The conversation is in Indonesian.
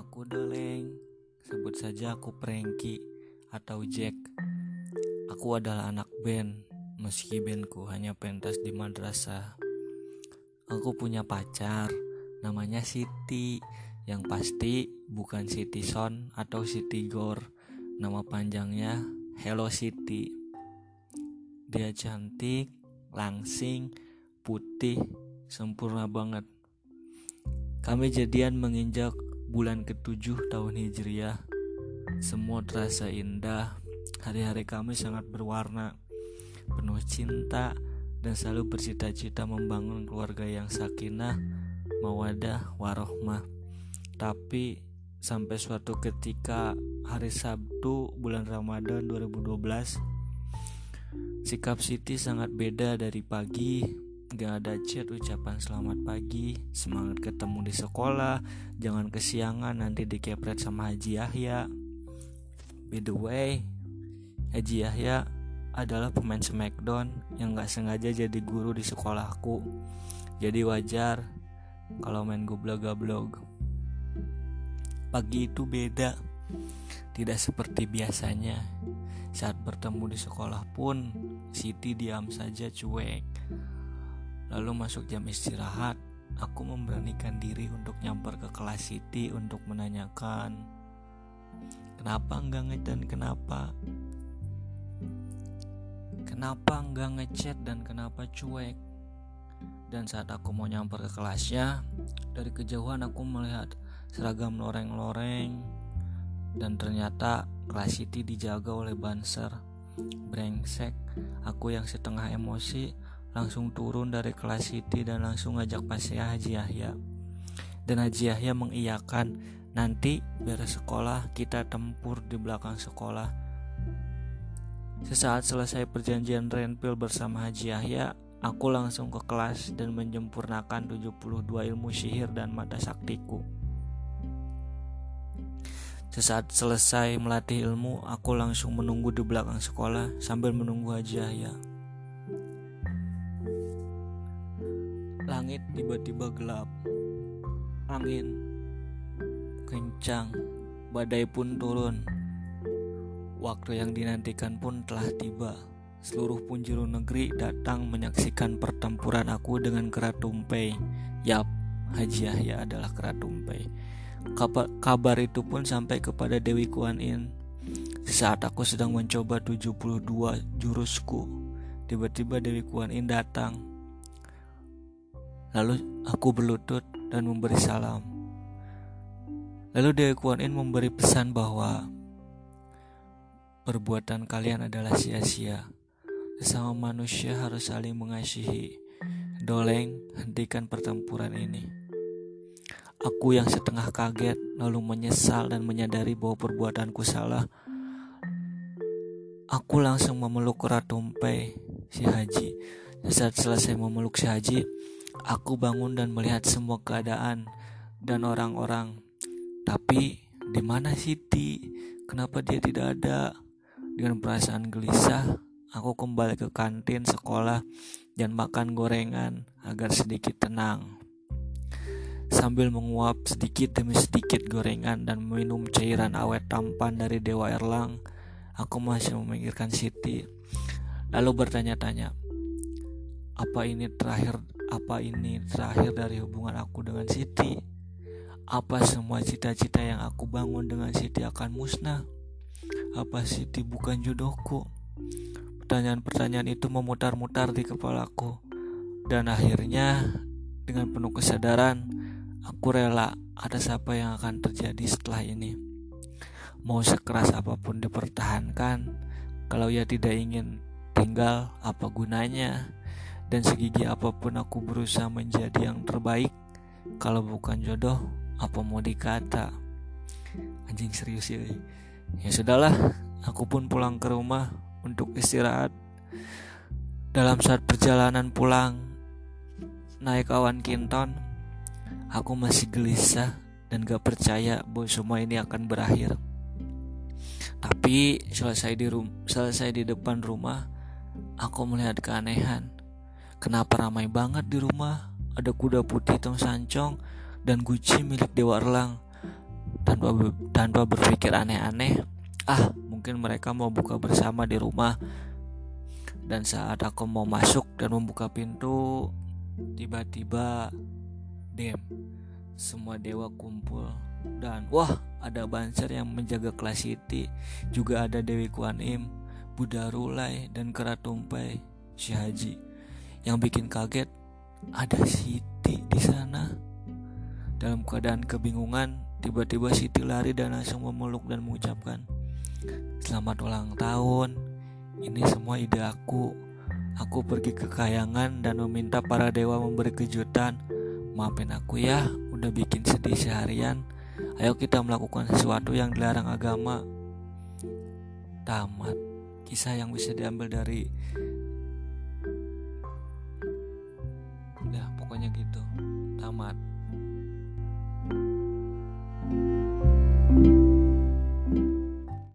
Namaku Doleng, sebut saja aku Prengki atau Jack. Aku adalah anak band, meski bandku hanya pentas di madrasah. Aku punya pacar, namanya Siti, yang pasti bukan Siti Son atau Siti Gor. Nama panjangnya Hello Siti. Dia cantik, langsing, putih, sempurna banget. Kami jadian menginjak bulan ketujuh tahun Hijriah. Semua terasa indah. Hari-hari kami sangat berwarna, penuh cinta, dan selalu bercita-cita membangun keluarga yang sakinah, mawadah, warohmah. Tapi sampai suatu ketika hari Sabtu bulan Ramadan 2012 sikap Siti sangat beda dari pagi Gak ada chat ucapan selamat pagi Semangat ketemu di sekolah Jangan kesiangan nanti dikepret sama Haji Yahya. By the way Haji Yahya adalah pemain Smackdown Yang gak sengaja jadi guru di sekolahku Jadi wajar Kalau main goblok-goblok Pagi itu beda Tidak seperti biasanya. Saat bertemu di sekolah pun Siti diam saja cuek Lalu masuk jam istirahat, aku memberanikan diri untuk nyamper ke kelas Siti untuk menanyakan Kenapa enggak ngechat dan kenapa? Kenapa enggak ngechat dan kenapa cuek? Dan saat aku mau nyamper ke kelasnya Dari kejauhan aku melihat seragam loreng-loreng. Dan ternyata kelas Siti dijaga oleh banser. Brengsek Aku yang setengah emosi langsung turun dari kelas Siti dan langsung ngajak Pasya Haji Yahya. Dan Haji Yahya mengiyakan, nanti beres sekolah kita tempur di belakang sekolah. Sesaat selesai perjanjian renpil bersama Haji Yahya, aku langsung ke kelas dan menyempurnakan 72 ilmu sihir dan mata saktiku. Sesaat selesai melatih ilmu, aku langsung menunggu di belakang sekolah sambil menunggu Haji Yahya. Langit tiba-tiba gelap. Angin kencang, badai pun turun. Waktu yang dinantikan pun telah tiba. Seluruh penjuru negeri datang menyaksikan pertempuran aku dengan kera tumpei. Yap, Haji Yahya adalah kera tumpei. Kabar, kabar itu pun sampai kepada Dewi Kuan Yin. Saat aku sedang mencoba 72 jurusku, tiba-tiba Dewi Kuan Yin datang Lalu aku berlutut dan memberi salam. Lalu Dewi Kuan Yin memberi pesan bahwa perbuatan kalian adalah sia-sia. Sesama manusia harus saling mengasihi. Doleng, hentikan pertempuran ini. Aku yang setengah kaget lalu menyesal dan menyadari bahwa perbuatanku salah. Aku langsung memeluk Ratu Mpe, si Haji. Saat selesai memeluk si Haji, Aku bangun dan melihat semua keadaan dan orang-orang. Tapi di mana Siti? Kenapa dia tidak ada? Dengan perasaan gelisah, aku kembali ke kantin sekolah dan makan gorengan agar sedikit tenang. Sambil menguap sedikit demi sedikit gorengan dan minum cairan awet tampan dari Dewa Erlang, aku masih memikirkan Siti. Lalu bertanya-tanya, apa ini terakhir apa ini terakhir dari hubungan aku dengan Siti? Apa semua cita-cita yang aku bangun dengan Siti akan musnah? Apa Siti bukan jodohku? Pertanyaan-pertanyaan itu memutar-mutar di kepalaku. Dan akhirnya dengan penuh kesadaran, aku rela ada siapa yang akan terjadi setelah ini. Mau sekeras apa pun dipertahankan, kalau ia tidak ingin tinggal, apa gunanya? Dan segigi apa pun aku berusaha menjadi yang terbaik Kalau bukan jodoh apa mau dikata? Anjing serius ya Ya sudahlah Aku pun pulang ke rumah untuk istirahat. Dalam saat perjalanan pulang Naik awan kinton Aku masih gelisah dan gak percaya bahwa semua ini akan berakhir. Tapi selesai di, rum selesai di depan rumah Aku melihat keanehan Kenapa ramai banget di rumah? Ada kuda putih tong sancong dan Gucci milik Dewa Erlang. tanpa tanpa berpikir aneh-aneh. Ah, mungkin mereka mau buka bersama di rumah. Dan saat aku mau masuk dan membuka pintu, tiba-tiba dem semua dewa kumpul dan wah ada Banser yang menjaga kelas City juga ada Dewi Kuan Im Buddha Rulai dan Keratumpai si Haji yang bikin kaget ada Siti di sana dalam keadaan kebingungan tiba-tiba Siti lari dan langsung memeluk dan mengucapkan selamat ulang tahun ini semua ide aku. Aku pergi ke kayangan dan meminta para dewa memberi kejutan. Maafin aku ya, udah bikin sedih seharian. Ayo kita melakukan sesuatu yang dilarang agama. Tamat. Kisah yang bisa diambil dari